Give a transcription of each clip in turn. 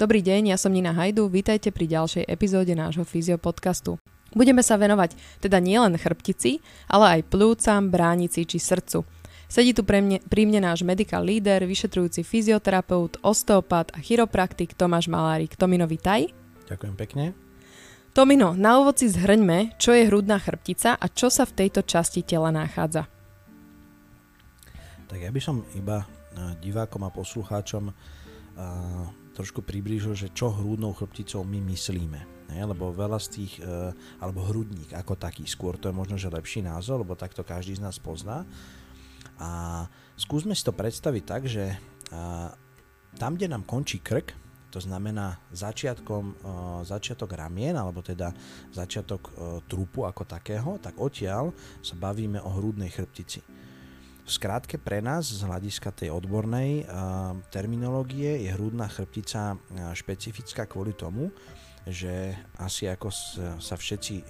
Dobrý deň, ja som Nina Hajdu, vítajte pri ďalšej epizóde nášho fyziopodcastu. Budeme sa venovať teda nielen chrbtici, ale aj plúcam, bránici či srdcu. Sedí tu pre mne, pri mne náš medical leader, vyšetrujúci fyzioterapeut, osteopat a chiropraktik Tomáš Malárik. Tomino, vitaj. Ďakujem pekne. Tomino, na úvod si zhrňme, čo je hrudná chrbtica a čo sa v tejto časti tela nachádza. Tak ja by som iba eh, divákom a poslucháčom uh, trošku priblížil, že čo hrudnou chrbticou my myslíme. Ne? Lebo veľa z tých, e, alebo hrudník ako taký, skôr to je možno, že lepší názor, lebo takto každý z nás pozná. A skúsme si to predstaviť tak, že e, tam, kde nám končí krk, to znamená začiatkom, e, začiatok ramien, alebo teda začiatok trupu ako takého, tak odtiaľ sa bavíme o hrudnej chrbtici. V pre nás z hľadiska tej odbornej terminológie je hrudná chrbtica špecifická kvôli tomu, že asi ako sa všetci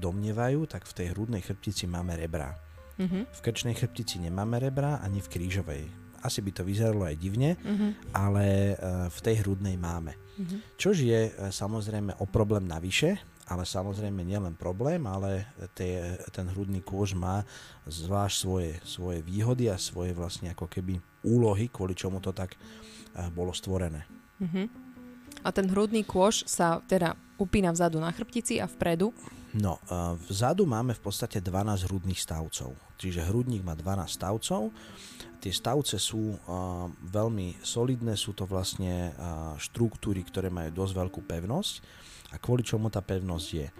domnievajú, tak v tej hrudnej chrbtici máme rebra. Mm-hmm. V krčnej chrbtici nemáme rebra ani v krížovej. Asi by to vyzeralo aj divne, mm-hmm. ale v tej hrudnej máme. Mm-hmm. Čož je uh, samozrejme o problém navyše, ale samozrejme nielen problém, ale tie, ten hrudný kôž má zvlášť svoje, svoje výhody a svoje vlastne ako keby úlohy, kvôli čomu to tak uh, bolo stvorené. Uh-huh. A ten hrudný kôž sa teda upína vzadu na chrbtici a vpredu? No, uh, vzadu máme v podstate 12 hrudných stavcov. Čiže hrudník má 12 stavcov. Tie stavce sú uh, veľmi solidné, sú to vlastne štruktúry, ktoré majú dosť veľkú pevnosť a kvôli čomu tá pevnosť je.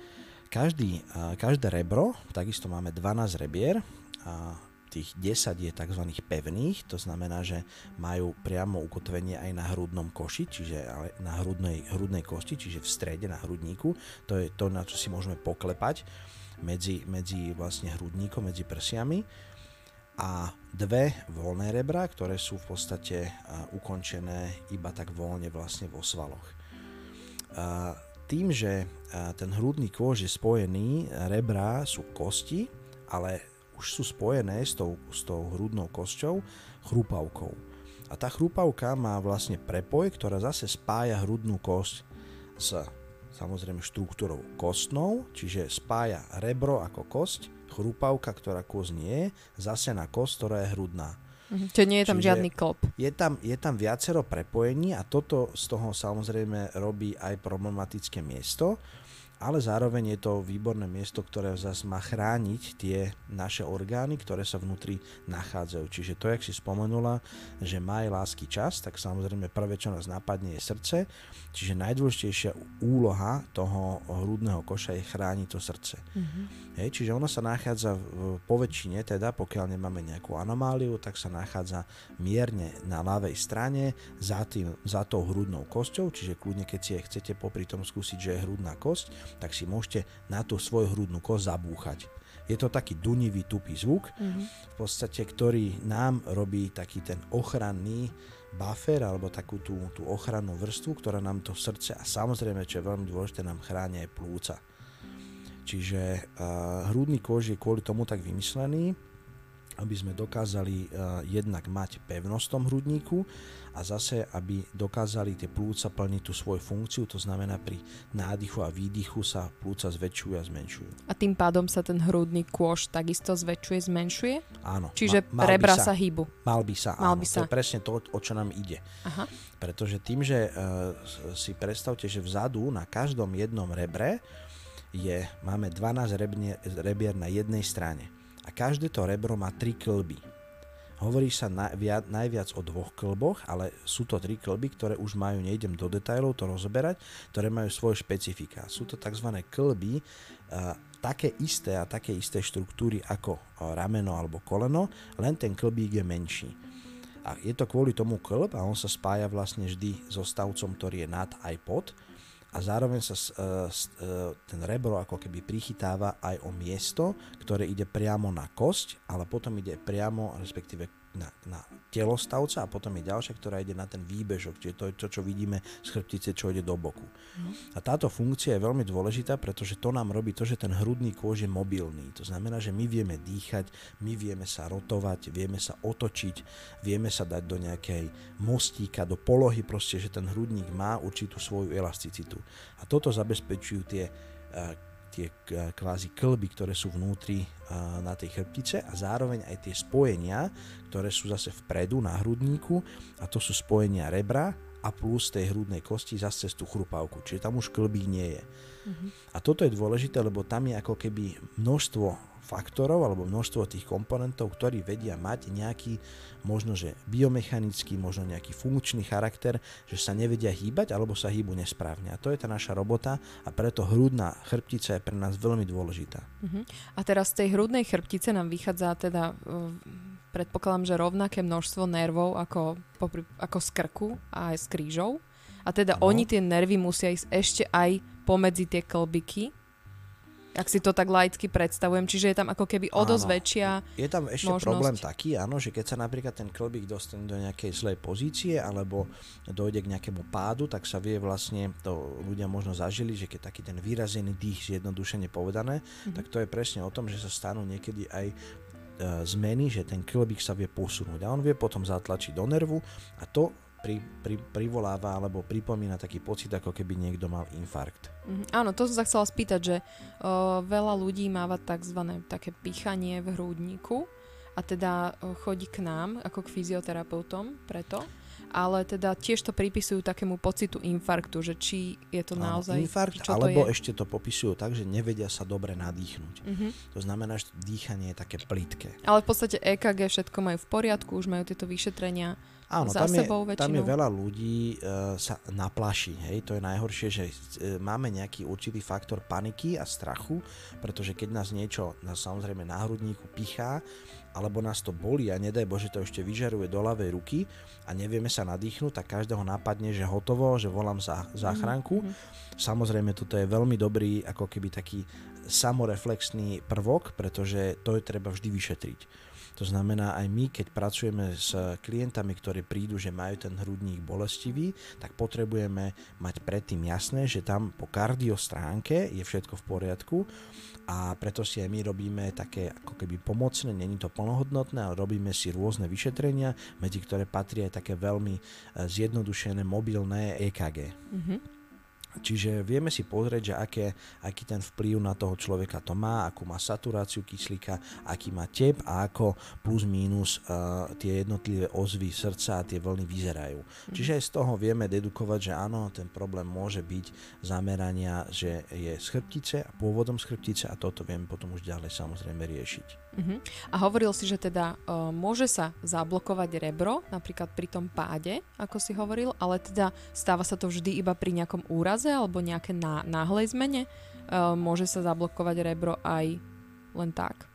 Každý, každé rebro, takisto máme 12 rebier, a tých 10 je tzv. pevných, to znamená, že majú priamo ukotvenie aj na hrudnom koši, čiže na hrudnej, hrudnej kosti, čiže v strede na hrudníku. To je to, na čo si môžeme poklepať medzi, medzi vlastne hrudníkom, medzi prsiami a dve voľné rebra, ktoré sú v podstate ukončené iba tak voľne vlastne vo svaloch tým, že ten hrudný kôž je spojený, rebra sú kosti, ale už sú spojené s tou, s tou hrudnou kosťou chrupavkou. A tá chrupavka má vlastne prepoj, ktorá zase spája hrudnú kosť s samozrejme štruktúrou kostnou, čiže spája rebro ako kosť, chrupavka, ktorá kosť nie je, zase na kosť, ktorá je hrudná. Mhm. Čiže nie je tam Čiže žiadny klop. Je tam, je tam viacero prepojení a toto z toho samozrejme robí aj problematické miesto ale zároveň je to výborné miesto, ktoré zase má chrániť tie naše orgány, ktoré sa vnútri nachádzajú. Čiže to, jak si spomenula, že má aj lásky čas, tak samozrejme prvé, čo nás napadne, je srdce. Čiže najdôležitejšia úloha toho hrudného koša je chrániť to srdce. Mm-hmm. Hej, čiže ono sa nachádza v, po väčšine, teda pokiaľ nemáme nejakú anomáliu, tak sa nachádza mierne na ľavej strane za, tým, za tou hrudnou kosťou, čiže kľudne keď si je chcete popri tom skúsiť, že je hrudná kosť, tak si môžete na tú svoju hrudnú kosť zabúchať. Je to taký dunivý, tupý zvuk, mm-hmm. v podstate, ktorý nám robí taký ten ochranný buffer alebo takú tú, tú ochrannú vrstvu, ktorá nám to srdce a samozrejme, čo je veľmi dôležité, nám chráni aj plúca. Čiže uh, hrudný kôž je kvôli tomu tak vymyslený, aby sme dokázali uh, jednak mať pevnosť v tom hrudníku a zase, aby dokázali tie plúca plniť tú svoju funkciu, to znamená pri nádychu a výdychu sa plúca zväčšujú a zmenšujú. A tým pádom sa ten hrudný kôž takisto zväčšuje, zmenšuje? Áno. Čiže ma, rebra sa, sa hýbu? Mal by sa, mal áno. By sa. To je presne to, o čo nám ide. Aha. Pretože tým, že uh, si predstavte, že vzadu na každom jednom rebre je, máme 12 rebier na jednej strane a každé to rebro má tri klby. Hovorí sa najviac, o dvoch klboch, ale sú to tri klby, ktoré už majú, nejdem do detajlov to rozoberať, ktoré majú svoje špecifika. Sú to tzv. klby, uh, také isté a také isté štruktúry ako rameno alebo koleno, len ten klbík je menší. A je to kvôli tomu klb a on sa spája vlastne vždy so stavcom, ktorý je nad aj pod a zároveň sa uh, uh, ten rebro ako keby prichytáva aj o miesto, ktoré ide priamo na kosť, ale potom ide priamo, respektíve na, na telostavca a potom je ďalšia, ktorá ide na ten výbežok, čiže to je to, čo vidíme z chrbtice, čo ide do boku. A táto funkcia je veľmi dôležitá, pretože to nám robí to, že ten hrudný kôž je mobilný. To znamená, že my vieme dýchať, my vieme sa rotovať, vieme sa otočiť, vieme sa dať do nejakej mostíka, do polohy, proste, že ten hrudník má určitú svoju elasticitu. A toto zabezpečujú tie uh, tie kvázi klby, ktoré sú vnútri na tej chrbtice a zároveň aj tie spojenia, ktoré sú zase vpredu na hrudníku a to sú spojenia rebra a plus tej hrudnej kosti zase cez tú chrupavku. Čiže tam už klbík nie je. Uh-huh. A toto je dôležité, lebo tam je ako keby množstvo faktorov alebo množstvo tých komponentov, ktorí vedia mať nejaký možno, že biomechanický, možno nejaký funkčný charakter, že sa nevedia hýbať alebo sa hýbu nesprávne. A to je tá naša robota a preto hrudná chrbtica je pre nás veľmi dôležitá. Uh-huh. A teraz z tej hrudnej chrbtice nám vychádza teda uh, predpokladám, že rovnaké množstvo nervov ako, ako z krku a aj z krížov. A teda no. oni tie nervy musia ísť ešte aj pomedzi tie klbiky, ak si to tak laicky predstavujem. Čiže je tam ako keby o dosť väčšia Je tam ešte možnosť. problém taký, áno, že keď sa napríklad ten klbík dostane do nejakej zlej pozície alebo dojde k nejakému pádu, tak sa vie vlastne, to ľudia možno zažili, že keď taký ten výrazený dých, zjednodušene povedané, mm-hmm. tak to je presne o tom, že sa stanú niekedy aj e, zmeny, že ten klbík sa vie posunúť a on vie potom zatlačiť do nervu a to pri, pri, privoláva alebo pripomína taký pocit, ako keby niekto mal infarkt. Mm, áno, to som sa chcela spýtať, že o, veľa ľudí máva tzv. také pichanie v hrúdniku a teda o, chodí k nám ako k fyzioterapeutom preto, ale teda tiež to pripisujú takému pocitu infarktu, že či je to Áno, naozaj... Infarkt, čo alebo to je? ešte to popisujú tak, že nevedia sa dobre nadýchnuť. Mm-hmm. To znamená, že dýchanie je také plítke. Ale v podstate EKG všetko majú v poriadku, už majú tieto vyšetrenia Áno, za tam, sebou je, tam je veľa ľudí uh, sa naplaší, hej, to je najhoršie, že uh, máme nejaký určitý faktor paniky a strachu, pretože keď nás niečo, nás samozrejme na hrudníku pichá, alebo nás to bolí a nedaj Bože to ešte vyžaruje do ľavej ruky a nevieme sa nadýchnuť, tak každého napadne, že hotovo, že volám za záchranku. Mm-hmm. Samozrejme, toto je veľmi dobrý, ako keby taký samoreflexný prvok, pretože to je treba vždy vyšetriť. To znamená, aj my, keď pracujeme s klientami, ktorí prídu, že majú ten hrudník bolestivý, tak potrebujeme mať predtým jasné, že tam po kardio stránke je všetko v poriadku a preto si aj my robíme také ako keby pomocné, není to plnohodnotné, ale robíme si rôzne vyšetrenia, medzi ktoré patrí aj také veľmi eh, zjednodušené mobilné EKG. Mm-hmm. Čiže vieme si pozrieť, že aké, aký ten vplyv na toho človeka to má, akú má saturáciu kyslíka, aký má tep a ako plus mínus uh, tie jednotlivé ozvy srdca a tie vlny vyzerajú. Mm. Čiže aj z toho vieme dedukovať, že áno, ten problém môže byť zamerania, že je z chrbtice a pôvodom z chrbtice a toto vieme potom už ďalej samozrejme riešiť. Uh-huh. A hovoril si, že teda uh, môže sa zablokovať rebro, napríklad pri tom páde, ako si hovoril, ale teda stáva sa to vždy iba pri nejakom úraze alebo nejaké ná, náhlej zmene? Uh, môže sa zablokovať rebro aj len tak?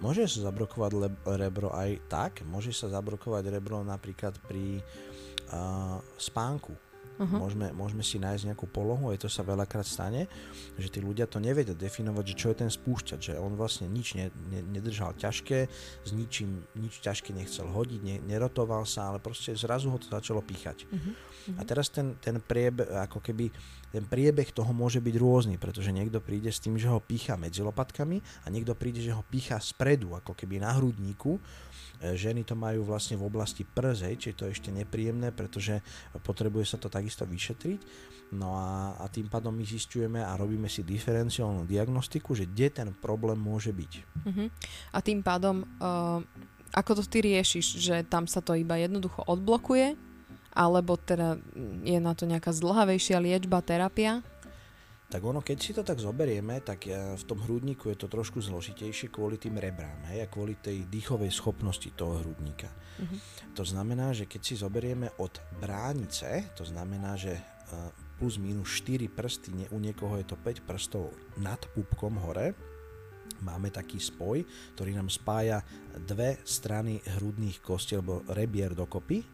Môže sa zablokovať le- rebro aj tak, môže sa zablokovať rebro napríklad pri uh, spánku Uh-huh. Môžeme, môžeme si nájsť nejakú polohu, aj to sa veľakrát stane, že tí ľudia to nevedia definovať, že čo je ten spúšťač, že on vlastne nič ne, ne, nedržal ťažké, s ničím, nič ťažké nechcel hodiť, ne, nerotoval sa, ale proste zrazu ho to začalo píchať. Uh-huh. A teraz ten, ten priebeh, ako keby ten priebeh toho môže byť rôzny, pretože niekto príde s tým, že ho pícha medzi lopatkami a niekto príde, že ho pícha spredu, ako keby na hrudníku E, ženy to majú vlastne v oblasti przej, čiže to je ešte nepríjemné, pretože potrebuje sa to takisto vyšetriť. No a, a tým pádom my zistujeme a robíme si diferenciálnu diagnostiku, že kde ten problém môže byť. Uh-huh. A tým pádom, uh, ako to ty riešiš, že tam sa to iba jednoducho odblokuje, alebo teda je na to nejaká zdlhavejšia liečba, terapia? Tak ono, keď si to tak zoberieme, tak eh, v tom hrudníku je to trošku zložitejšie kvôli tým rebrám hej, a kvôli tej dýchovej schopnosti toho hrudníka. Uh-huh. To znamená, že keď si zoberieme od bránice, to znamená, že eh, plus minus 4 prsty, u niekoho je to 5 prstov nad pupkom hore, máme taký spoj, ktorý nám spája dve strany hrudných kostí alebo rebier dokopy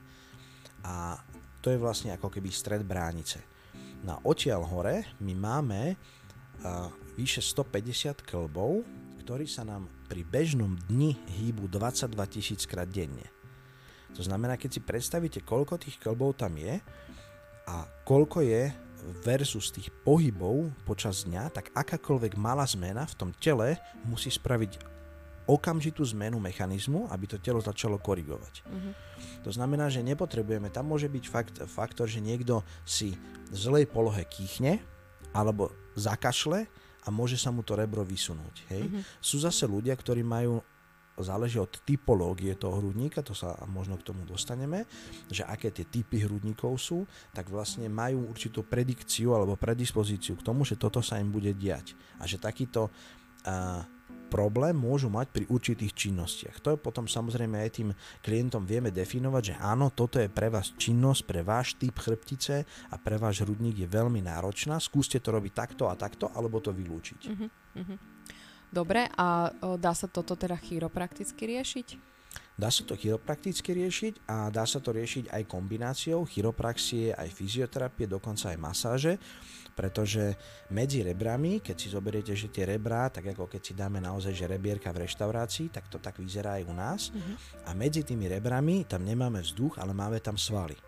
a to je vlastne ako keby stred bránice. Na odtiaľ hore my máme vyše 150 klbov, ktorí sa nám pri bežnom dni hýbu 22 tisíc krát denne. To znamená, keď si predstavíte, koľko tých klbov tam je a koľko je versus tých pohybov počas dňa, tak akákoľvek malá zmena v tom tele musí spraviť okamžitú zmenu mechanizmu, aby to telo začalo korigovať. Uh-huh. To znamená, že nepotrebujeme, tam môže byť fakt, faktor, že niekto si v zlej polohe kýchne alebo zakašle a môže sa mu to rebro vysunúť. Hej? Uh-huh. Sú zase ľudia, ktorí majú záleží od typológie toho hrudníka, to sa možno k tomu dostaneme, že aké tie typy hrudníkov sú, tak vlastne majú určitú predikciu alebo predispozíciu k tomu, že toto sa im bude diať. A že takýto uh, problém môžu mať pri určitých činnostiach. To je potom samozrejme aj tým klientom vieme definovať, že áno, toto je pre vás činnosť, pre váš typ chrbtice a pre váš hrudník je veľmi náročná. Skúste to robiť takto a takto, alebo to vylúčiť. Uh-huh, uh-huh. Dobre, a dá sa toto teda chiroprakticky riešiť? Dá sa to chiroprakticky riešiť a dá sa to riešiť aj kombináciou chiropraxie, aj fyzioterapie, dokonca aj masáže pretože medzi rebrami, keď si zoberiete, že tie rebrá, tak ako keď si dáme naozaj, že rebierka v reštaurácii, tak to tak vyzerá aj u nás. Uh-huh. A medzi tými rebrami tam nemáme vzduch, ale máme tam svaly.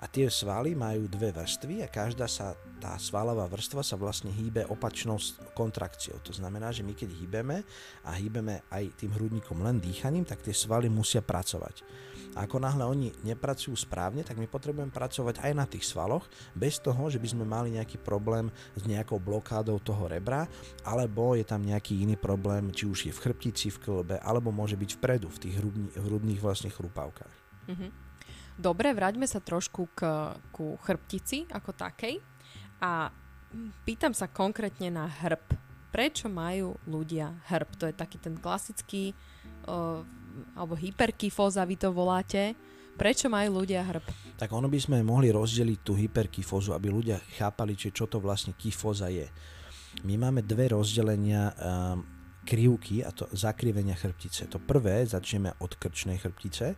A tie svaly majú dve vrstvy a každá sa, tá svalová vrstva sa vlastne hýbe opačnou kontrakciou. To znamená, že my keď hýbeme a hýbeme aj tým hrudníkom len dýchaním, tak tie svaly musia pracovať. A ako náhle oni nepracujú správne, tak my potrebujeme pracovať aj na tých svaloch, bez toho, že by sme mali nejaký problém s nejakou blokádou toho rebra, alebo je tam nejaký iný problém, či už je v chrbtici, v klbe, alebo môže byť vpredu, v tých hrudní, hrudných vlastne chrupavkách. Mm-hmm. Dobre, vráťme sa trošku k, ku chrbtici ako takej a pýtam sa konkrétne na hrb. Prečo majú ľudia hrb? To je taký ten klasický uh, alebo hyperkyfóza vy to voláte. Prečo majú ľudia hrb? Tak ono by sme mohli rozdeliť tú hyperkyfózu, aby ľudia chápali, či čo to vlastne kyfóza je. My máme dve rozdelenia um, krivky a to zakrivenia chrbtice. To prvé, začneme od krčnej chrbtice.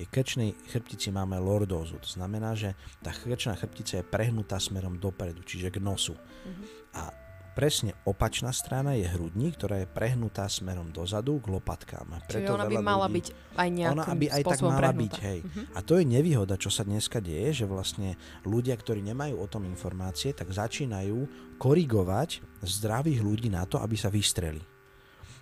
V krčnej chrbtici máme lordózu, to znamená, že tá krčná chrbtica je prehnutá smerom dopredu, čiže k nosu. Uh-huh. A presne opačná strana je hrudník, ktorá je prehnutá smerom dozadu k lopatkám. Preto Čiže ona by mala ľudí, byť aj nejakým Ona by aj tak mala prehnutá. byť, hej. Uh-huh. A to je nevýhoda, čo sa dneska deje, že vlastne ľudia, ktorí nemajú o tom informácie, tak začínajú korigovať zdravých ľudí na to, aby sa vystreli.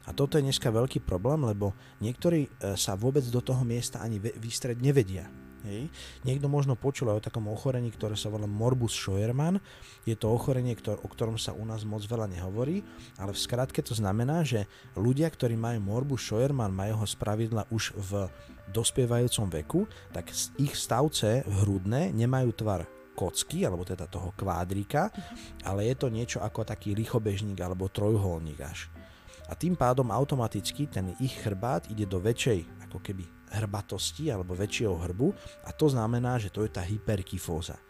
A toto je dneska veľký problém, lebo niektorí e, sa vôbec do toho miesta ani vystreť nevedia. Hej. Niekto možno počul aj o takom ochorení, ktoré sa volá morbus Scheuermann. Je to ochorenie, ktor- o ktorom sa u nás moc veľa nehovorí, ale v skratke to znamená, že ľudia, ktorí majú morbus Scheuermann, majú ho spravidla už v dospievajúcom veku, tak ich stavce hrudné nemajú tvar kocky, alebo teda toho kvádrika, ale je to niečo ako taký lichobežník alebo trojuholník až. A tým pádom automaticky ten ich chrbát ide do väčšej ako keby hrbatosti alebo väčšieho hrbu a to znamená, že to je tá hyperkyfóza.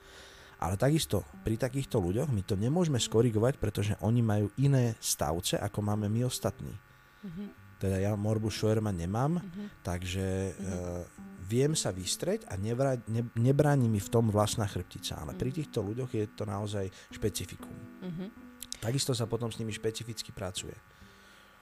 Ale takisto pri takýchto ľuďoch my to nemôžeme skorigovať, pretože oni majú iné stavce, ako máme my ostatní. Mm-hmm. Teda ja morbus Scheuermann nemám, mm-hmm. takže mm-hmm. Uh, viem sa vystreť a nevrá, ne, nebráni mi v tom vlastná chrbtica. Ale mm-hmm. pri mhm. týchto ľuďoch je to naozaj špecifikum. Mm-hmm. Takisto sa potom s nimi špecificky pracuje.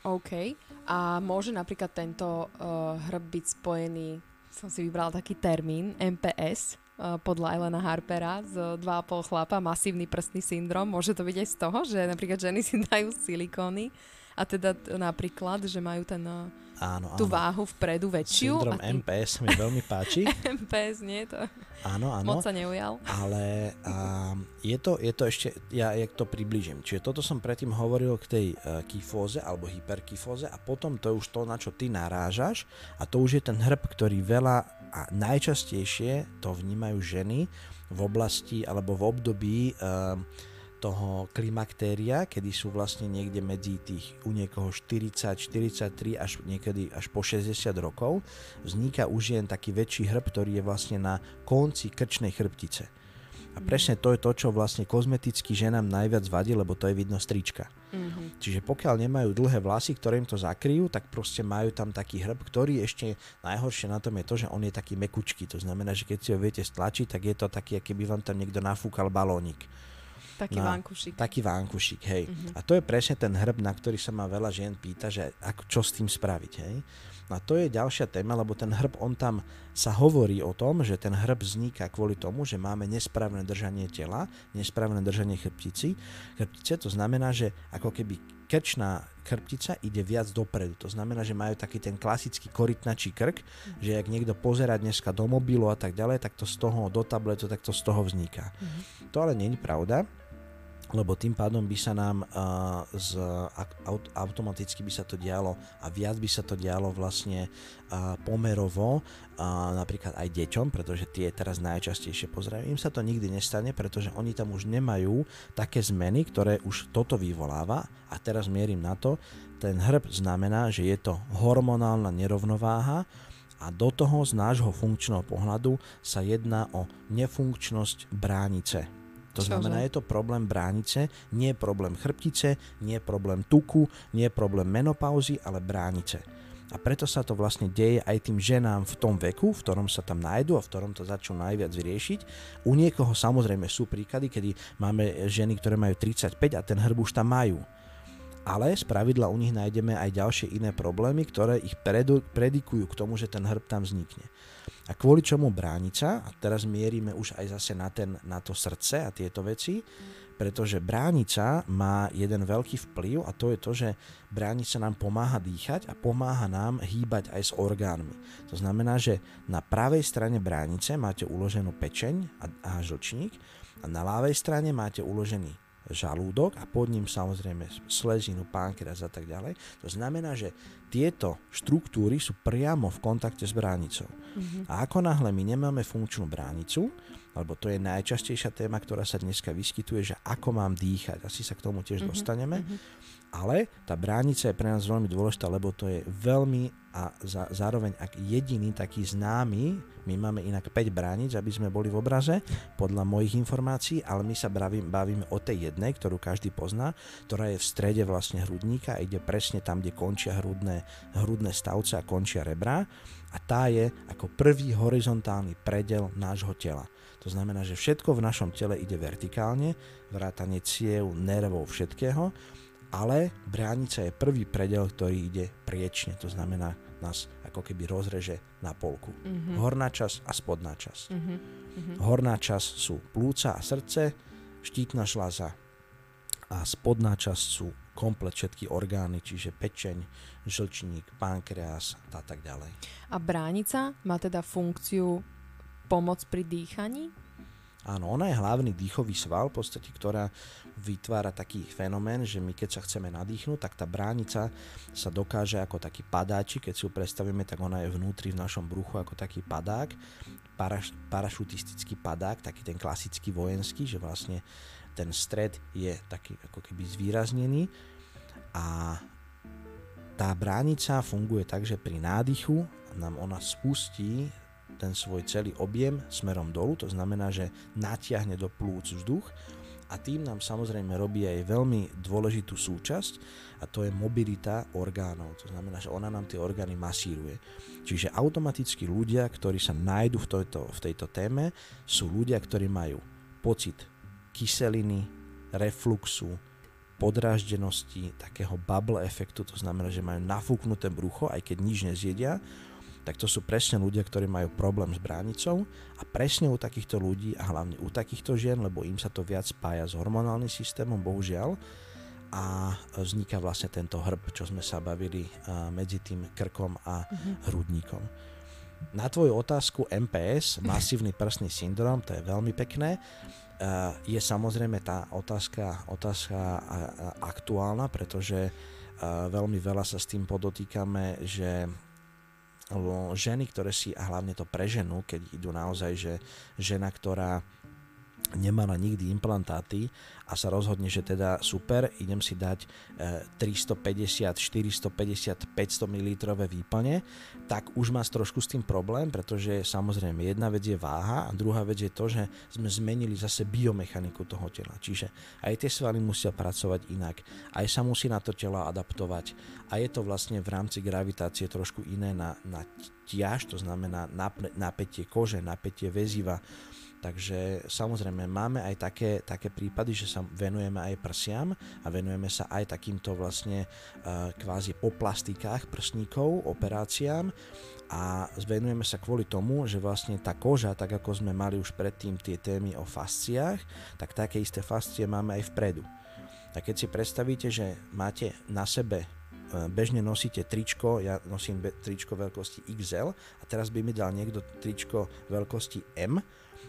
OK. A môže napríklad tento uh, hrb byť spojený, som si vybral taký termín, MPS, uh, eh, podľa Elena Harpera z 2,5 chlapa, masívny prstný syndrom. Môže to byť aj z toho, že napríklad ženy si dajú silikóny a teda napríklad, že majú ten, eh, áno, tú áno. váhu vpredu väčšiu. Syndrom tým... MPS mi veľmi páči. MPS, nie to. Áno, áno. Moc sa neujal. Ale um, je, to, je to ešte, ja jak to približím. Čiže toto som predtým hovoril k tej uh, kyfóze alebo hyperkyfóze a potom to je už to, na čo ty narážaš a to už je ten hrb, ktorý veľa a najčastejšie to vnímajú ženy v oblasti alebo v období uh, toho klimaktéria, kedy sú vlastne niekde medzi tých u niekoho 40, 43 až niekedy až po 60 rokov, vzniká už jen taký väčší hrb, ktorý je vlastne na konci krčnej chrbtice. A presne to je to, čo vlastne kozmeticky ženám najviac vadí, lebo to je vidno strička. Mm-hmm. Čiže pokiaľ nemajú dlhé vlasy, ktoré im to zakryjú, tak proste majú tam taký hrb, ktorý ešte najhoršie na tom je to, že on je taký mekučký. To znamená, že keď si ho viete stlačiť, tak je to taký, keby vám tam niekto nafúkal balónik. Taký na, vánkušik. Taký vánkušik, hej. Uh-huh. A to je presne ten hrb, na ktorý sa ma veľa žien pýta, že ako, čo s tým spraviť, hej. No a to je ďalšia téma, lebo ten hrb, on tam sa hovorí o tom, že ten hrb vzniká kvôli tomu, že máme nesprávne držanie tela, nesprávne držanie chrbtici. Chrbtice to znamená, že ako keby krčná chrbtica ide viac dopredu. To znamená, že majú taký ten klasický korytnačí krk, mm. že ak niekto pozera dneska do mobilu a tak ďalej, tak to z toho do tabletu, tak to z toho vzniká. Mm. To ale nie je pravda lebo tým pádom by sa nám uh, z, aut, automaticky by sa to dialo a viac by sa to dialo vlastne uh, pomerovo, uh, napríklad aj deťom, pretože tie teraz najčastejšie pozerajú. Im sa to nikdy nestane, pretože oni tam už nemajú také zmeny, ktoré už toto vyvoláva a teraz mierim na to, ten hrb znamená, že je to hormonálna nerovnováha, a do toho z nášho funkčného pohľadu sa jedná o nefunkčnosť bránice. To znamená, je to problém bránice, nie problém chrbtice, nie problém tuku, nie problém menopauzy, ale bránice. A preto sa to vlastne deje aj tým ženám v tom veku, v ktorom sa tam nájdu a v ktorom to začnú najviac riešiť. U niekoho samozrejme sú príklady, kedy máme ženy, ktoré majú 35 a ten hrb už tam majú ale z pravidla u nich nájdeme aj ďalšie iné problémy, ktoré ich predikujú k tomu, že ten hrb tam vznikne. A kvôli čomu bránica, a teraz mierime už aj zase na, ten, na to srdce a tieto veci, pretože bránica má jeden veľký vplyv a to je to, že bránica nám pomáha dýchať a pomáha nám hýbať aj s orgánmi. To znamená, že na pravej strane bránice máte uloženú pečeň a, a žlčník a na ľavej strane máte uložený žalúdok a pod ním samozrejme slezinu, pánkreas a tak ďalej. To znamená, že tieto štruktúry sú priamo v kontakte s bránicou. Mm-hmm. A ako náhle my nemáme funkčnú bránicu, lebo to je najčastejšia téma, ktorá sa dneska vyskytuje, že ako mám dýchať, asi sa k tomu tiež mm-hmm. dostaneme, mm-hmm ale tá bránica je pre nás veľmi dôležitá, lebo to je veľmi a za, zároveň ak jediný taký známy, my máme inak 5 bránic, aby sme boli v obraze, podľa mojich informácií, ale my sa bavíme, bavíme o tej jednej, ktorú každý pozná, ktorá je v strede vlastne hrudníka ide presne tam, kde končia hrudné, hrudné stavce a končia rebra a tá je ako prvý horizontálny predel nášho tela. To znamená, že všetko v našom tele ide vertikálne, vrátanie ciev, nervov, všetkého ale bránica je prvý predel, ktorý ide priečne, to znamená nás ako keby rozreže na polku. Mm-hmm. Horná časť a spodná časť. Mm-hmm. Horná časť sú plúca a srdce, štítna žľaza a spodná časť sú komplet všetky orgány, čiže pečeň, žlčník, pankreas a tak ďalej. A bránica má teda funkciu pomoc pri dýchaní? Áno, ona je hlavný dýchový sval, v podstate, ktorá vytvára taký fenomén, že my keď sa chceme nadýchnuť, tak tá bránica sa dokáže ako taký padáčik, keď si ju predstavíme, tak ona je vnútri v našom bruchu ako taký padák, paraš, parašutistický padák, taký ten klasický vojenský, že vlastne ten stred je taký ako keby zvýraznený. A tá bránica funguje tak, že pri nádychu nám ona spustí ten svoj celý objem smerom dolu, to znamená, že natiahne do plúc vzduch a tým nám samozrejme robí aj veľmi dôležitú súčasť a to je mobilita orgánov. To znamená, že ona nám tie orgány masíruje. Čiže automaticky ľudia, ktorí sa nájdu v tejto, v tejto téme, sú ľudia, ktorí majú pocit kyseliny, refluxu, podráždenosti, takého bubble efektu, to znamená, že majú nafúknuté brucho, aj keď nič nezjedia, tak to sú presne ľudia, ktorí majú problém s bránicou a presne u takýchto ľudí a hlavne u takýchto žien, lebo im sa to viac spája s hormonálnym systémom, bohužiaľ, a vzniká vlastne tento hrb, čo sme sa bavili medzi tým krkom a uh-huh. hrudníkom. Na tvoju otázku MPS, masívny prsný syndrom, to je veľmi pekné. Je samozrejme tá otázka, otázka aktuálna, pretože veľmi veľa sa s tým podotýkame, že alebo ženy, ktoré si, a hlavne to pre ženu, keď idú naozaj, že žena, ktorá nemala nikdy implantáty a sa rozhodne, že teda super, idem si dať 350, 450, 500 ml výplne, tak už má trošku s tým problém, pretože samozrejme jedna vec je váha a druhá vec je to, že sme zmenili zase biomechaniku toho tela. Čiže aj tie svaly musia pracovať inak, aj sa musí na to telo adaptovať a je to vlastne v rámci gravitácie trošku iné na, na tiaž, to znamená napätie kože, napätie väziva. Takže samozrejme máme aj také, také prípady, že sa venujeme aj prsiam a venujeme sa aj takýmto vlastne uh, kvázi po plastikách prsníkov, operáciám a venujeme sa kvôli tomu, že vlastne tá koža, tak ako sme mali už predtým tie témy o fasciách, tak také isté fascie máme aj vpredu. Tak keď si predstavíte, že máte na sebe e, bežne nosíte tričko, ja nosím tričko veľkosti XL a teraz by mi dal niekto tričko veľkosti M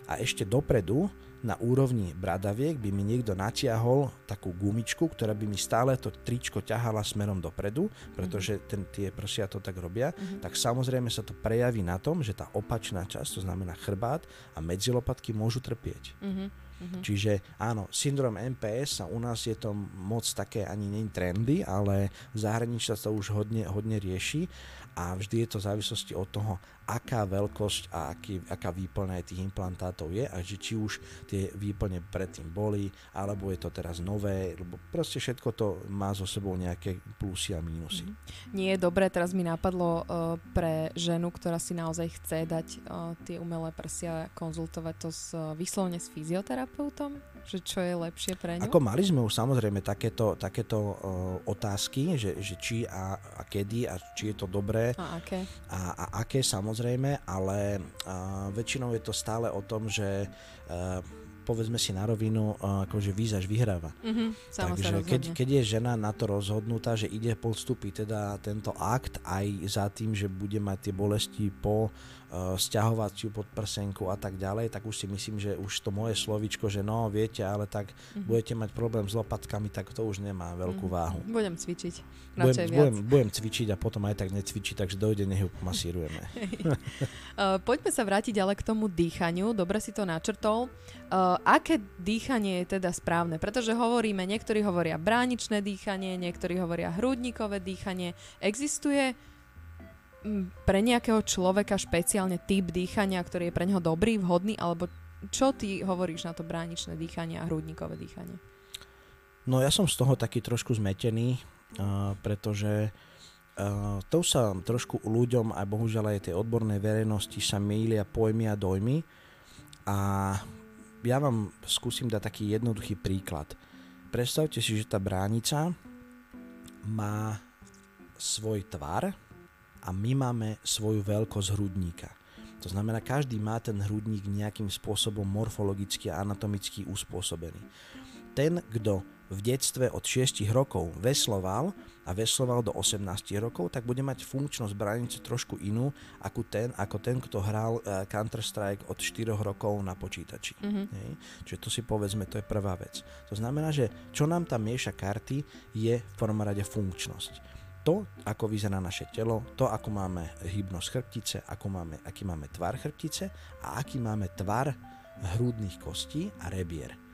a ešte dopredu na úrovni bradaviek by mi niekto natiahol takú gumičku, ktorá by mi stále to tričko ťahala smerom dopredu, pretože mhm. ten, tie prsia to tak robia, mm-hmm. tak samozrejme sa to prejaví na tom, že tá opačná časť, to znamená chrbát a medzilopatky môžu trpieť. Mm-hmm. Mm-hmm. Čiže áno, syndrom MPS a u nás je to moc také ani nie trendy, ale v zahraničí sa to už hodne, hodne rieši a vždy je to v závislosti od toho, aká veľkosť a aký, aká výplň aj tých implantátov je a že či už tie výplne predtým boli, alebo je to teraz nové, lebo proste všetko to má so sebou nejaké plusy a mínusy. Mm. Nie je dobré, teraz mi napadlo uh, pre ženu, ktorá si naozaj chce dať uh, tie umelé prsia, konzultovať to s, uh, vyslovene s fyzioterapeutom? Že čo je lepšie pre ňu? Ako mali sme už samozrejme takéto, takéto uh, otázky, že, že či a, a kedy a či je to dobré a aké? A, a aké samozrejme, ale uh, väčšinou je to stále o tom, že povedzme si na rovinu, akože výzaž vyhráva. Mm-hmm, Takže keď, keď je žena na to rozhodnutá, že ide podstúpiť teda tento akt aj za tým, že bude mať tie bolesti po uh, stiahovaciu podprsenku a tak ďalej, tak už si myslím, že už to moje slovičko, že no viete, ale tak mm-hmm. budete mať problém s lopatkami, tak to už nemá veľkú mm-hmm. váhu. Budem cvičiť. Budem, budem, budem cvičiť a potom aj tak necvičiť, takže dojde, nech ju masírujeme. uh, poďme sa vrátiť ale k tomu dýchaniu. Dobre si to načrtol. Uh, aké dýchanie je teda správne? Pretože hovoríme, niektorí hovoria bráničné dýchanie, niektorí hovoria hrudníkové dýchanie. Existuje pre nejakého človeka špeciálne typ dýchania, ktorý je pre neho dobrý, vhodný, alebo čo ty hovoríš na to bráničné dýchanie a hrudníkové dýchanie? No ja som z toho taký trošku zmetený, uh, pretože uh, to sa trošku ľuďom a bohužiaľ aj tej odbornej verejnosti sa mýlia pojmy a dojmy a ja vám skúsim dať taký jednoduchý príklad. Predstavte si, že tá bránica má svoj tvar a my máme svoju veľkosť hrudníka. To znamená, každý má ten hrudník nejakým spôsobom morfologicky a anatomicky uspôsobený. Ten, kto v detstve od 6 rokov vesloval a vesloval do 18 rokov, tak bude mať funkčnosť bránice trošku inú ako ten, ako ten kto hral uh, Counter-Strike od 4 rokov na počítači. Mm-hmm. Hej. Čiže to si povedzme, to je prvá vec. To znamená, že čo nám tam mieša karty, je v prvom rade funkčnosť to, ako vyzerá naše telo, to, ako máme hybnosť chrbtice, ako máme, aký máme tvar chrbtice a aký máme tvar hrudných kostí a rebier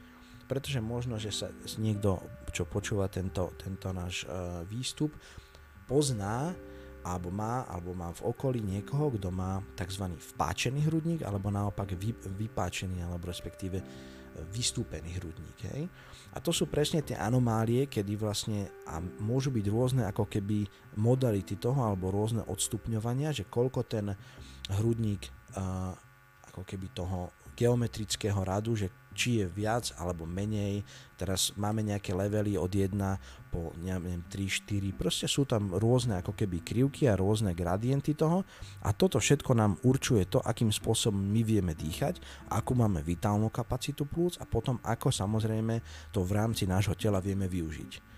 pretože možno, že sa niekto, čo počúva tento, tento náš uh, výstup, pozná alebo má, alebo má v okolí niekoho, kto má tzv. vpáčený hrudník, alebo naopak vy, vypáčený, alebo respektíve vystúpený hrudník. Hej? A to sú presne tie anomálie, kedy vlastne a môžu byť rôzne ako keby modality toho, alebo rôzne odstupňovania, že koľko ten hrudník ako keby toho geometrického radu, že či je viac alebo menej. Teraz máme nejaké levely od 1 po neviem, 3, 4. Proste sú tam rôzne ako keby krivky a rôzne gradienty toho a toto všetko nám určuje to, akým spôsobom my vieme dýchať, akú máme vitálnu kapacitu plúc a potom ako samozrejme to v rámci nášho tela vieme využiť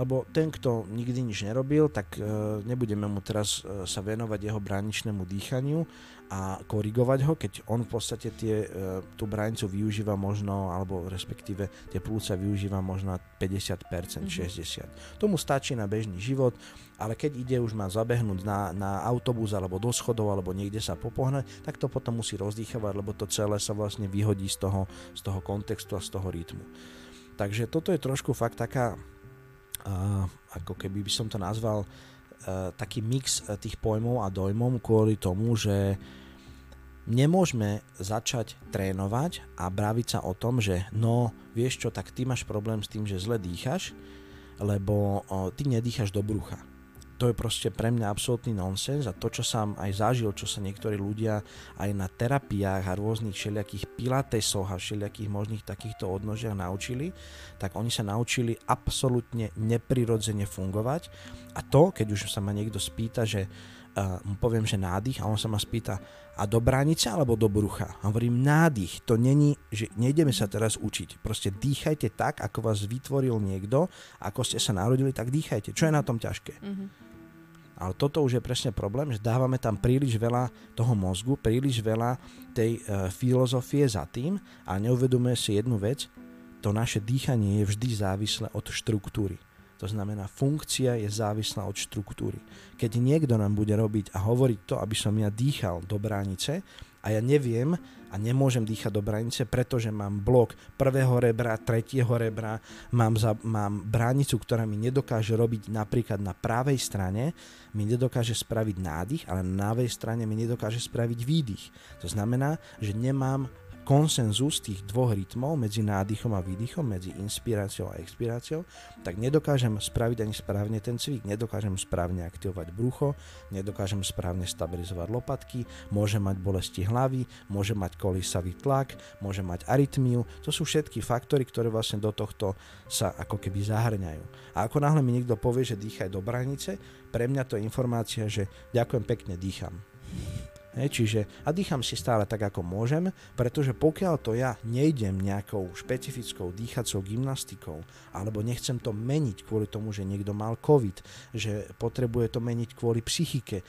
lebo ten, kto nikdy nič nerobil, tak e, nebudeme mu teraz e, sa venovať jeho bráničnému dýchaniu a korigovať ho, keď on v podstate tie, e, tú bránicu využíva možno, alebo respektíve tie plúca využíva možno 50%, mm-hmm. 60%. Tomu stačí na bežný život, ale keď ide už má zabehnúť na, na autobus alebo do schodov alebo niekde sa popohnať, tak to potom musí rozdýchovať, lebo to celé sa vlastne vyhodí z toho, z toho kontextu a z toho rytmu. Takže toto je trošku fakt taká uh, ako keby by som to nazval, uh, taký mix uh, tých pojmov a dojmov kvôli tomu, že nemôžeme začať trénovať a braviť sa o tom, že no, vieš čo, tak ty máš problém s tým, že zle dýchaš, lebo uh, ty nedýchaš do brucha. to je proste pre mňa absolútny nonsens a to, čo som aj zažil, čo sa niektorí ľudia aj na terapiách a rôznych všelijakých pilatesoch a všelijakých možných takýchto odnožiach naučili, tak oni sa naučili absolútne neprirodzene fungovať a to, keď už sa ma niekto spýta, že uh, mu poviem, že nádych a on sa ma spýta, a do bránice alebo do brucha? A hovorím, nádych, to není, že nejdeme sa teraz učiť. Proste dýchajte tak, ako vás vytvoril niekto, ako ste sa narodili, tak dýchajte. Čo je na tom ťažké? Mm-hmm. Ale toto už je presne problém, že dávame tam príliš veľa toho mozgu, príliš veľa tej uh, filozofie za tým a neuvedomuje si jednu vec, to naše dýchanie je vždy závislé od štruktúry. To znamená, funkcia je závislá od štruktúry. Keď niekto nám bude robiť a hovoriť to, aby som ja dýchal do bránice a ja neviem a nemôžem dýchať do bránice, pretože mám blok prvého rebra, tretieho rebra, mám, za, mám bránicu, ktorá mi nedokáže robiť napríklad na pravej strane, mi nedokáže spraviť nádych, ale na ľavej strane mi nedokáže spraviť výdych. To znamená, že nemám konsenzus tých dvoch rytmov medzi nádychom a výdychom, medzi inspiráciou a expiráciou, tak nedokážem spraviť ani správne ten cvik, nedokážem správne aktivovať brucho, nedokážem správne stabilizovať lopatky, môžem mať bolesti hlavy, môžem mať kolísavý tlak, môžem mať arytmiu. To sú všetky faktory, ktoré vlastne do tohto sa ako keby zahrňajú. A ako náhle mi niekto povie, že dýchaj do branice, pre mňa to je informácia, že ďakujem pekne, dýcham. Hej, čiže a dýcham si stále tak, ako môžem, pretože pokiaľ to ja nejdem nejakou špecifickou dýchacou gymnastikou, alebo nechcem to meniť kvôli tomu, že niekto mal COVID, že potrebuje to meniť kvôli psychike,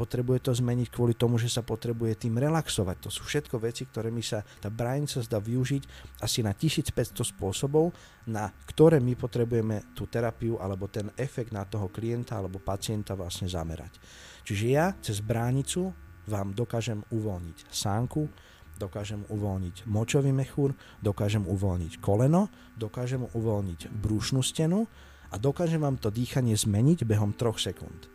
potrebuje to zmeniť kvôli tomu, že sa potrebuje tým relaxovať. To sú všetko veci, ktorými sa tá sa zdá využiť asi na 1500 spôsobov, na ktoré my potrebujeme tú terapiu alebo ten efekt na toho klienta alebo pacienta vlastne zamerať. Čiže ja cez bránicu vám dokážem uvoľniť sánku, dokážem uvoľniť močový mechúr, dokážem uvoľniť koleno, dokážem uvoľniť brúšnu stenu a dokážem vám to dýchanie zmeniť behom 3 sekúnd.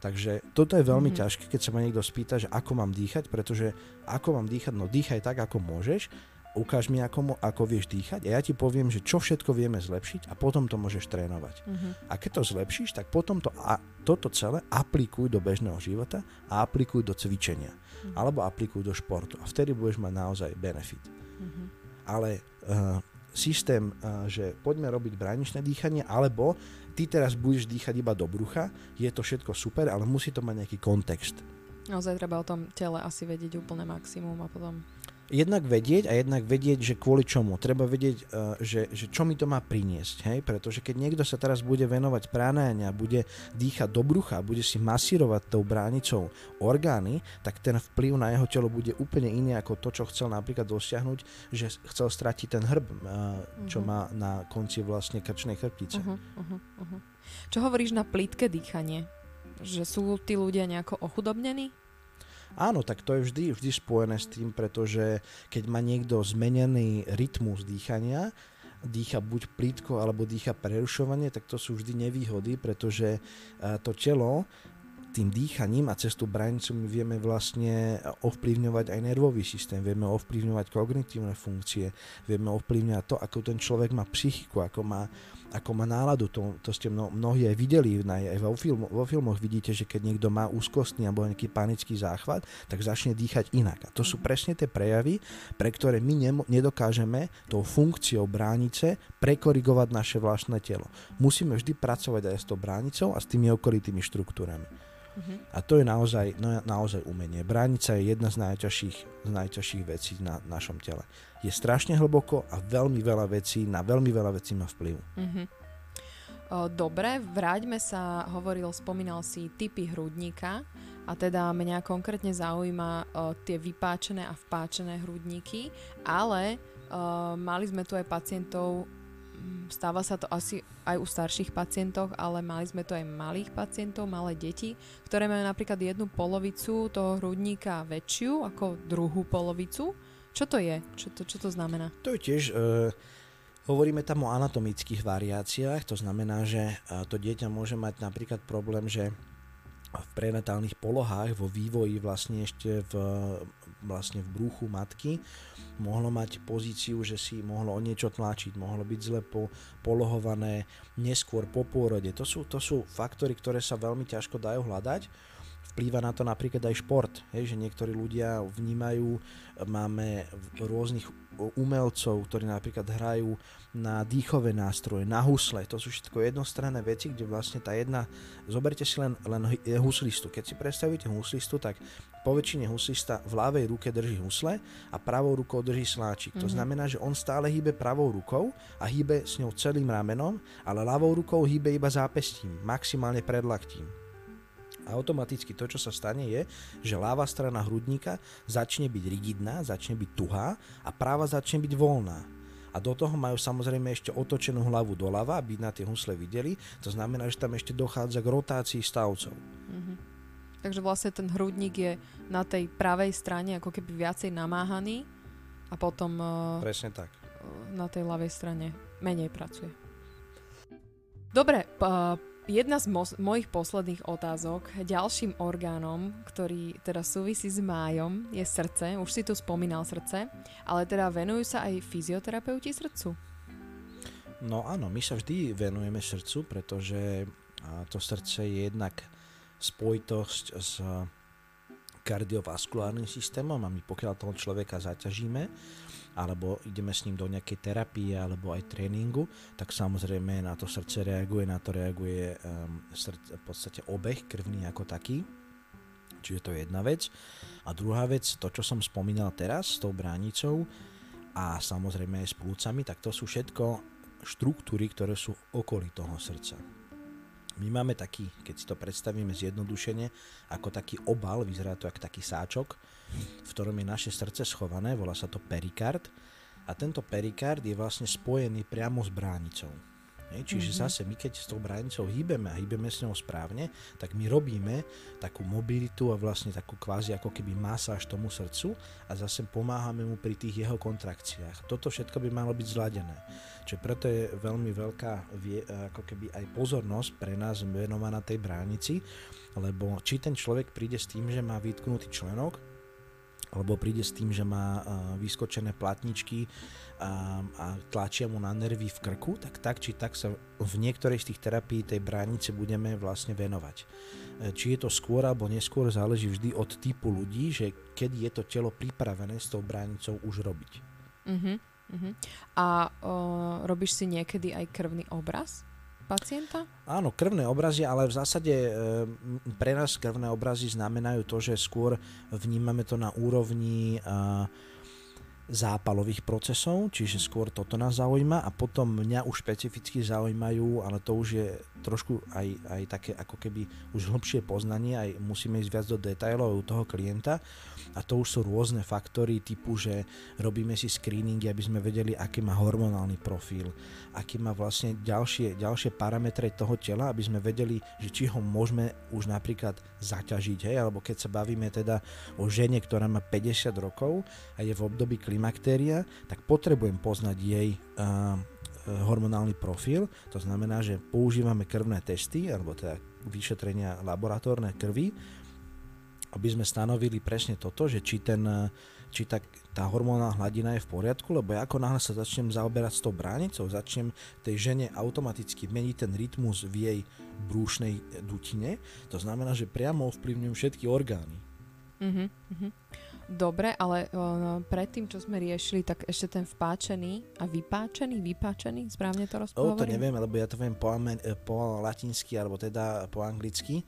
Takže toto je veľmi mm-hmm. ťažké, keď sa ma niekto spýta, že ako mám dýchať, pretože ako mám dýchať, no dýchaj tak, ako môžeš ukáž mi, ako, ako vieš dýchať a ja ti poviem, že čo všetko vieme zlepšiť a potom to môžeš trénovať. Uh-huh. A keď to zlepšíš, tak potom to, a, toto celé aplikuj do bežného života a aplikuj do cvičenia. Uh-huh. Alebo aplikuj do športu. A vtedy budeš mať naozaj benefit. Uh-huh. Ale uh, systém, uh, že poďme robiť bráničné dýchanie, alebo ty teraz budeš dýchať iba do brucha, je to všetko super, ale musí to mať nejaký kontext. Naozaj treba o tom tele asi vedieť úplne maximum a potom jednak vedieť a jednak vedieť, že kvôli čomu. Treba vedieť, uh, že, že čo mi to má priniesť. Hej? Pretože keď niekto sa teraz bude venovať pránáňa, bude dýchať do brucha, bude si masírovať tou bránicou orgány, tak ten vplyv na jeho telo bude úplne iný ako to, čo chcel napríklad dosiahnuť, že chcel stratiť ten hrb, uh, čo uh-huh. má na konci vlastne krčnej chrbtice. Uh-huh, uh-huh, uh-huh. Čo hovoríš na plítke dýchanie? Že sú tí ľudia nejako ochudobnení? Áno, tak to je vždy, vždy spojené s tým, pretože keď má niekto zmenený rytmus dýchania, dýcha buď plítko alebo dýcha prerušovanie, tak to sú vždy nevýhody, pretože to telo tým dýchaním a cez tú branicu my vieme vlastne ovplyvňovať aj nervový systém, vieme ovplyvňovať kognitívne funkcie, vieme ovplyvňovať to, ako ten človek má psychiku, ako má, ako má náladu. To, to ste mno, mnohí aj videli, aj vo, film, vo filmoch vidíte, že keď niekto má úzkostný alebo nejaký panický záchvat, tak začne dýchať inak. A to sú mhm. presne tie prejavy, pre ktoré my nemo, nedokážeme tou funkciou bránice prekorigovať naše vlastné telo. Musíme vždy pracovať aj s tou bránicou a s tými okolitými štruktúrami. Uh-huh. A to je naozaj, no, naozaj umenie. Bránica je jedna z najťažších, z najťažších vecí na našom tele. Je strašne hlboko a veľmi veľa vecí, na veľmi veľa vecí má vplyv. Uh-huh. Dobre, vráťme sa, hovoril, spomínal si typy hrudníka a teda mňa konkrétne zaujíma o, tie vypáčené a vpáčené hrudníky, ale o, mali sme tu aj pacientov stáva sa to asi aj u starších pacientov, ale mali sme to aj malých pacientov, malé deti, ktoré majú napríklad jednu polovicu toho hrudníka väčšiu ako druhú polovicu. Čo to je? Čo to, čo to znamená? To je tiež... Uh... Hovoríme tam o anatomických variáciách, to znamená, že to dieťa môže mať napríklad problém, že v prenatálnych polohách, vo vývoji vlastne ešte v, vlastne v brúchu matky mohlo mať pozíciu, že si mohlo o niečo tlačiť, mohlo byť zle po, polohované neskôr po pôrode. To sú, to sú faktory, ktoré sa veľmi ťažko dajú hľadať vplýva na to napríklad aj šport, hej, že niektorí ľudia vnímajú, máme rôznych umelcov, ktorí napríklad hrajú na dýchové nástroje, na husle, to sú všetko jednostranné veci, kde vlastne tá jedna, zoberte si len, len huslistu, keď si predstavíte huslistu, tak po väčšine huslista v ľavej ruke drží husle a pravou rukou drží sláčik. Mm-hmm. To mhm. znamená, že on stále hýbe pravou rukou a hýbe s ňou celým ramenom, ale ľavou rukou hýbe iba zápestím, maximálne predlaktím automaticky to, čo sa stane, je, že ľava strana hrudníka začne byť rigidná, začne byť tuhá a práva začne byť voľná. A do toho majú samozrejme ešte otočenú hlavu doľava, aby na tie husle videli. To znamená, že tam ešte dochádza k rotácii stavcov. Mm-hmm. Takže vlastne ten hrudník je na tej pravej strane ako keby viacej namáhaný a potom e, Presne tak. E, na tej ľavej strane menej pracuje. Dobre, p- Jedna z mo- mojich posledných otázok, ďalším orgánom, ktorý teda súvisí s májom, je srdce. Už si tu spomínal srdce, ale teda venujú sa aj fyzioterapeuti srdcu? No áno, my sa vždy venujeme srdcu, pretože to srdce je jednak spojitosť s kardiovaskulárnym systémom a my pokiaľ toho človeka zaťažíme, alebo ideme s ním do nejakej terapie alebo aj tréningu, tak samozrejme na to srdce reaguje, na to reaguje um, srdce, v podstate obeh krvný ako taký. Čiže to je jedna vec. A druhá vec, to čo som spomínal teraz s tou bránicou a samozrejme aj s plúcami, tak to sú všetko štruktúry, ktoré sú okolí toho srdca. My máme taký, keď si to predstavíme zjednodušene, ako taký obal, vyzerá to ako taký sáčok, v ktorom je naše srdce schované, volá sa to perikard a tento perikard je vlastne spojený priamo s bránicou. Hej, čiže mm-hmm. zase my keď s tou bránicou hýbeme a hýbeme s ňou správne, tak my robíme takú mobilitu a vlastne takú kvázi ako keby masáž tomu srdcu a zase pomáhame mu pri tých jeho kontrakciách. Toto všetko by malo byť zladené. Čiže preto je veľmi veľká ako keby aj pozornosť pre nás venovaná tej bránici, lebo či ten človek príde s tým, že má vytknutý členok, alebo príde s tým, že má vyskočené platničky a, a tlačia mu na nervy v krku, tak tak či tak sa v niektorej z tých terapií tej bránice budeme vlastne venovať. E, či je to skôr alebo neskôr záleží vždy od typu ľudí, že kedy je to telo pripravené s tou bránicou už robiť. Uh-huh, uh-huh. A uh, robíš si niekedy aj krvný obraz? Pacienta? Áno, krvné obrazy, ale v zásade e, pre nás krvné obrazy znamenajú to, že skôr vnímame to na úrovni zápalových procesov, čiže skôr toto nás zaujíma a potom mňa už špecificky zaujímajú, ale to už je trošku aj, aj také ako keby už hlbšie poznanie, aj musíme ísť viac do detailov u toho klienta. A to už sú rôzne faktory typu, že robíme si screeningy, aby sme vedeli, aký má hormonálny profil, aký má vlastne ďalšie, ďalšie parametre toho tela, aby sme vedeli, že či ho môžeme už napríklad zaťažiť, hej, alebo keď sa bavíme teda o žene, ktorá má 50 rokov a je v období klimaktéria, tak potrebujem poznať jej uh, hormonálny profil, to znamená, že používame krvné testy, alebo teda vyšetrenia laboratórne krvi, aby sme stanovili presne toto, že či, ten, či tá, tá hormónna hladina je v poriadku, lebo ja ako náhle sa začnem zaoberať s tou bránicou, začnem tej žene automaticky meniť ten rytmus v jej brúšnej dutine, to znamená, že priamo ovplyvňujem všetky orgány. Uh-huh. Dobre, ale uh, predtým, čo sme riešili, tak ešte ten vpáčený a vypáčený, vypáčený, správne to rozprávam? Oh, to neviem, lebo ja to viem po, amen, po latinsky, alebo teda po anglicky.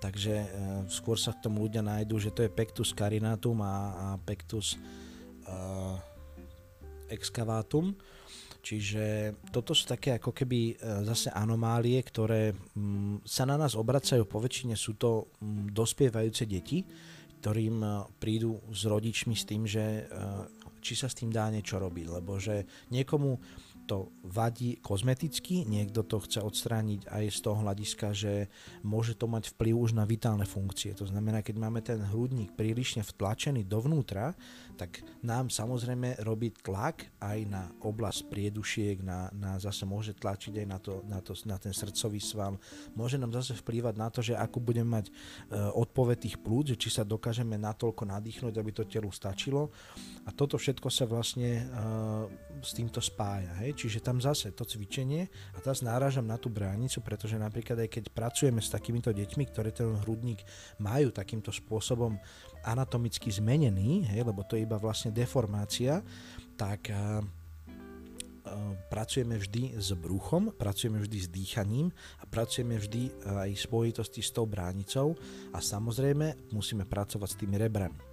Takže uh, skôr sa k tomu ľudia nájdú, že to je pectus carinatum a, a pectus uh, excavatum. Čiže toto sú také ako keby zase anomálie, ktoré mm, sa na nás obracajú. Po väčšine sú to mm, dospievajúce deti, ktorým eh, prídu s rodičmi s tým, že eh, či sa s tým dá niečo robiť, lebo že niekomu to vadí kozmeticky, niekto to chce odstrániť aj z toho hľadiska, že môže to mať vplyv už na vitálne funkcie. To znamená, keď máme ten hrudník prílišne vtlačený dovnútra, tak nám samozrejme robí tlak aj na oblasť priedušiek, na, na zase môže tlačiť aj na, to, na, to, na ten srdcový sval. Môže nám zase vplývať na to, že ako budeme mať e, odpoveď tých plúc, že či sa dokážeme natoľko nadýchnuť, aby to telu stačilo. A toto všetko sa vlastne e, s týmto spája. Hej? Čiže tam zase to cvičenie a teraz náražam na tú bránicu, pretože napríklad aj keď pracujeme s takýmito deťmi, ktoré ten hrudník majú takýmto spôsobom anatomicky zmenený, hej, lebo to je iba vlastne deformácia, tak a, pracujeme vždy s bruchom, pracujeme vždy s dýchaním a pracujeme vždy aj v spojitosti s tou bránicou a samozrejme musíme pracovať s tými rebrami.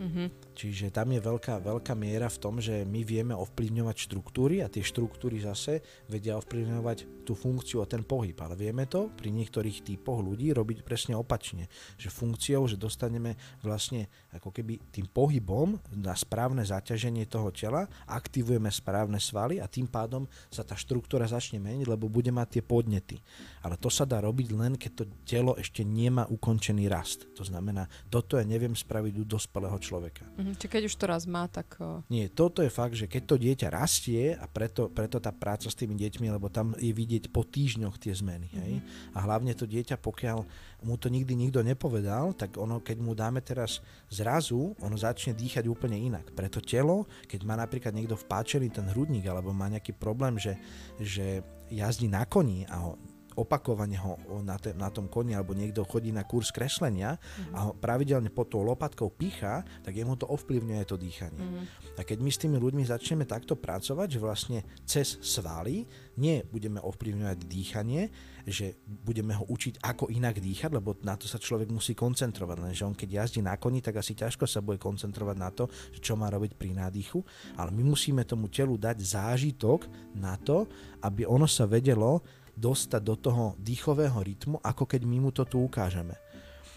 Mm-hmm. Čiže tam je veľká, veľká miera v tom, že my vieme ovplyvňovať štruktúry a tie štruktúry zase vedia ovplyvňovať tú funkciu a ten pohyb. Ale vieme to pri niektorých typoch ľudí robiť presne opačne. Že funkciou, že dostaneme vlastne ako keby tým pohybom na správne zaťaženie toho tela, aktivujeme správne svaly a tým pádom sa tá štruktúra začne meniť, lebo bude mať tie podnety. Ale to sa dá robiť len, keď to telo ešte nemá ukončený rast. To znamená, toto ja neviem spraviť u dospelého človeka. Mm-hmm. Či keď už to raz má, tak... Nie, toto je fakt, že keď to dieťa rastie a preto, preto tá práca s tými deťmi, lebo tam je vidieť po týždňoch tie zmeny. Mm-hmm. Hej? A hlavne to dieťa, pokiaľ mu to nikdy nikto nepovedal, tak ono, keď mu dáme teraz zrazu, ono začne dýchať úplne inak. Preto telo, keď má napríklad niekto vpáčený ten hrudník, alebo má nejaký problém, že, že jazdí na koni a ho opakovane ho na, te, na tom koni alebo niekto chodí na kurz kreslenia mm-hmm. a ho pravidelne pod tou lopatkou pícha, tak jemu to ovplyvňuje to dýchanie. Mm-hmm. A keď my s tými ľuďmi začneme takto pracovať, že vlastne cez svaly nie budeme ovplyvňovať dýchanie, že budeme ho učiť, ako inak dýchať, lebo na to sa človek musí koncentrovať. Lenže on keď jazdí na koni, tak asi ťažko sa bude koncentrovať na to, čo má robiť pri nádychu, ale my musíme tomu telu dať zážitok na to, aby ono sa vedelo dostať do toho dýchového rytmu, ako keď my mu to tu ukážeme.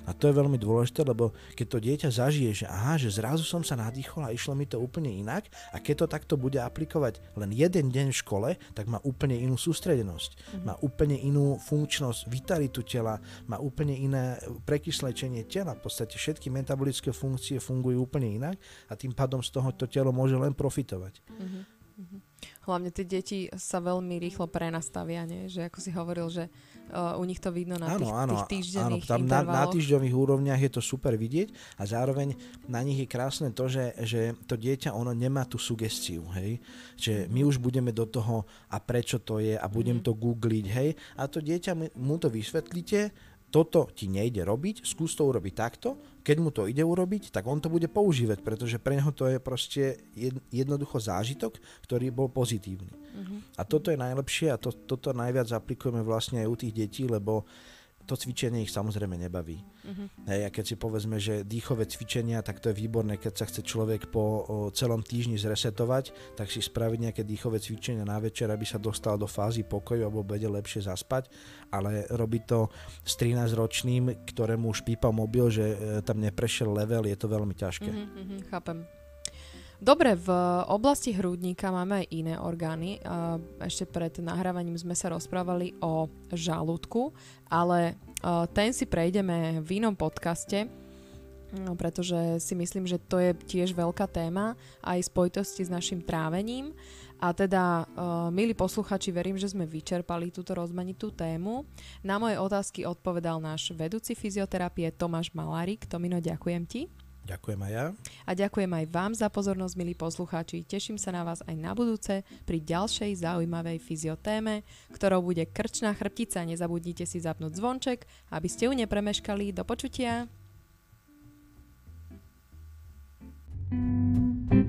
A to je veľmi dôležité, lebo keď to dieťa zažije, že aha, že zrazu som sa nadýchol a išlo mi to úplne inak a keď to takto bude aplikovať len jeden deň v škole, tak má úplne inú sústredenosť, mm-hmm. má úplne inú funkčnosť, vitalitu tela, má úplne iné prekyslečenie tela, v podstate všetky metabolické funkcie fungujú úplne inak a tým pádom z toho to telo môže len profitovať. Mm-hmm. Hlavne tie deti sa veľmi rýchlo prenastavia, nie? že ako si hovoril, že uh, u nich to vidno na tých, áno, tých týždenných áno, tam na, na týždňových úrovniach je to super vidieť a zároveň na nich je krásne to, že, že to dieťa ono nemá tú sugestiu, hej, že my už budeme do toho a prečo to je a budem mm. to googliť, hej, a to dieťa mu to vysvetlíte, toto ti nejde robiť, skús to urobiť takto, keď mu to ide urobiť, tak on to bude používať, pretože pre neho to je proste jednoducho zážitok, ktorý bol pozitívny. Uh-huh. A toto je najlepšie a to, toto najviac aplikujeme vlastne aj u tých detí, lebo to cvičenie ich samozrejme nebaví. Uh-huh. Hej, a keď si povedzme, že dýchové cvičenia, tak to je výborné, keď sa chce človek po o, celom týždni zresetovať, tak si spraviť nejaké dýchové cvičenia na večer, aby sa dostal do fázy pokoju alebo bude lepšie zaspať, ale robiť to s 13-ročným, ktorému už pípa mobil, že e, tam neprešiel level, je to veľmi ťažké. Uh-huh, chápem. Dobre, v oblasti hrudníka máme aj iné orgány. Ešte pred nahrávaním sme sa rozprávali o žalúdku, ale ten si prejdeme v inom podcaste, no, pretože si myslím, že to je tiež veľká téma aj v spojitosti s našim trávením. A teda, milí posluchači, verím, že sme vyčerpali túto rozmanitú tému. Na moje otázky odpovedal náš vedúci fyzioterapie Tomáš Malárik. Tomino, ďakujem ti. Ďakujem aj ja. A ďakujem aj vám za pozornosť, milí poslucháči. Teším sa na vás aj na budúce pri ďalšej zaujímavej fyziotéme, ktorou bude krčná chrbtica. Nezabudnite si zapnúť zvonček, aby ste ju nepremeškali. Do počutia. thank you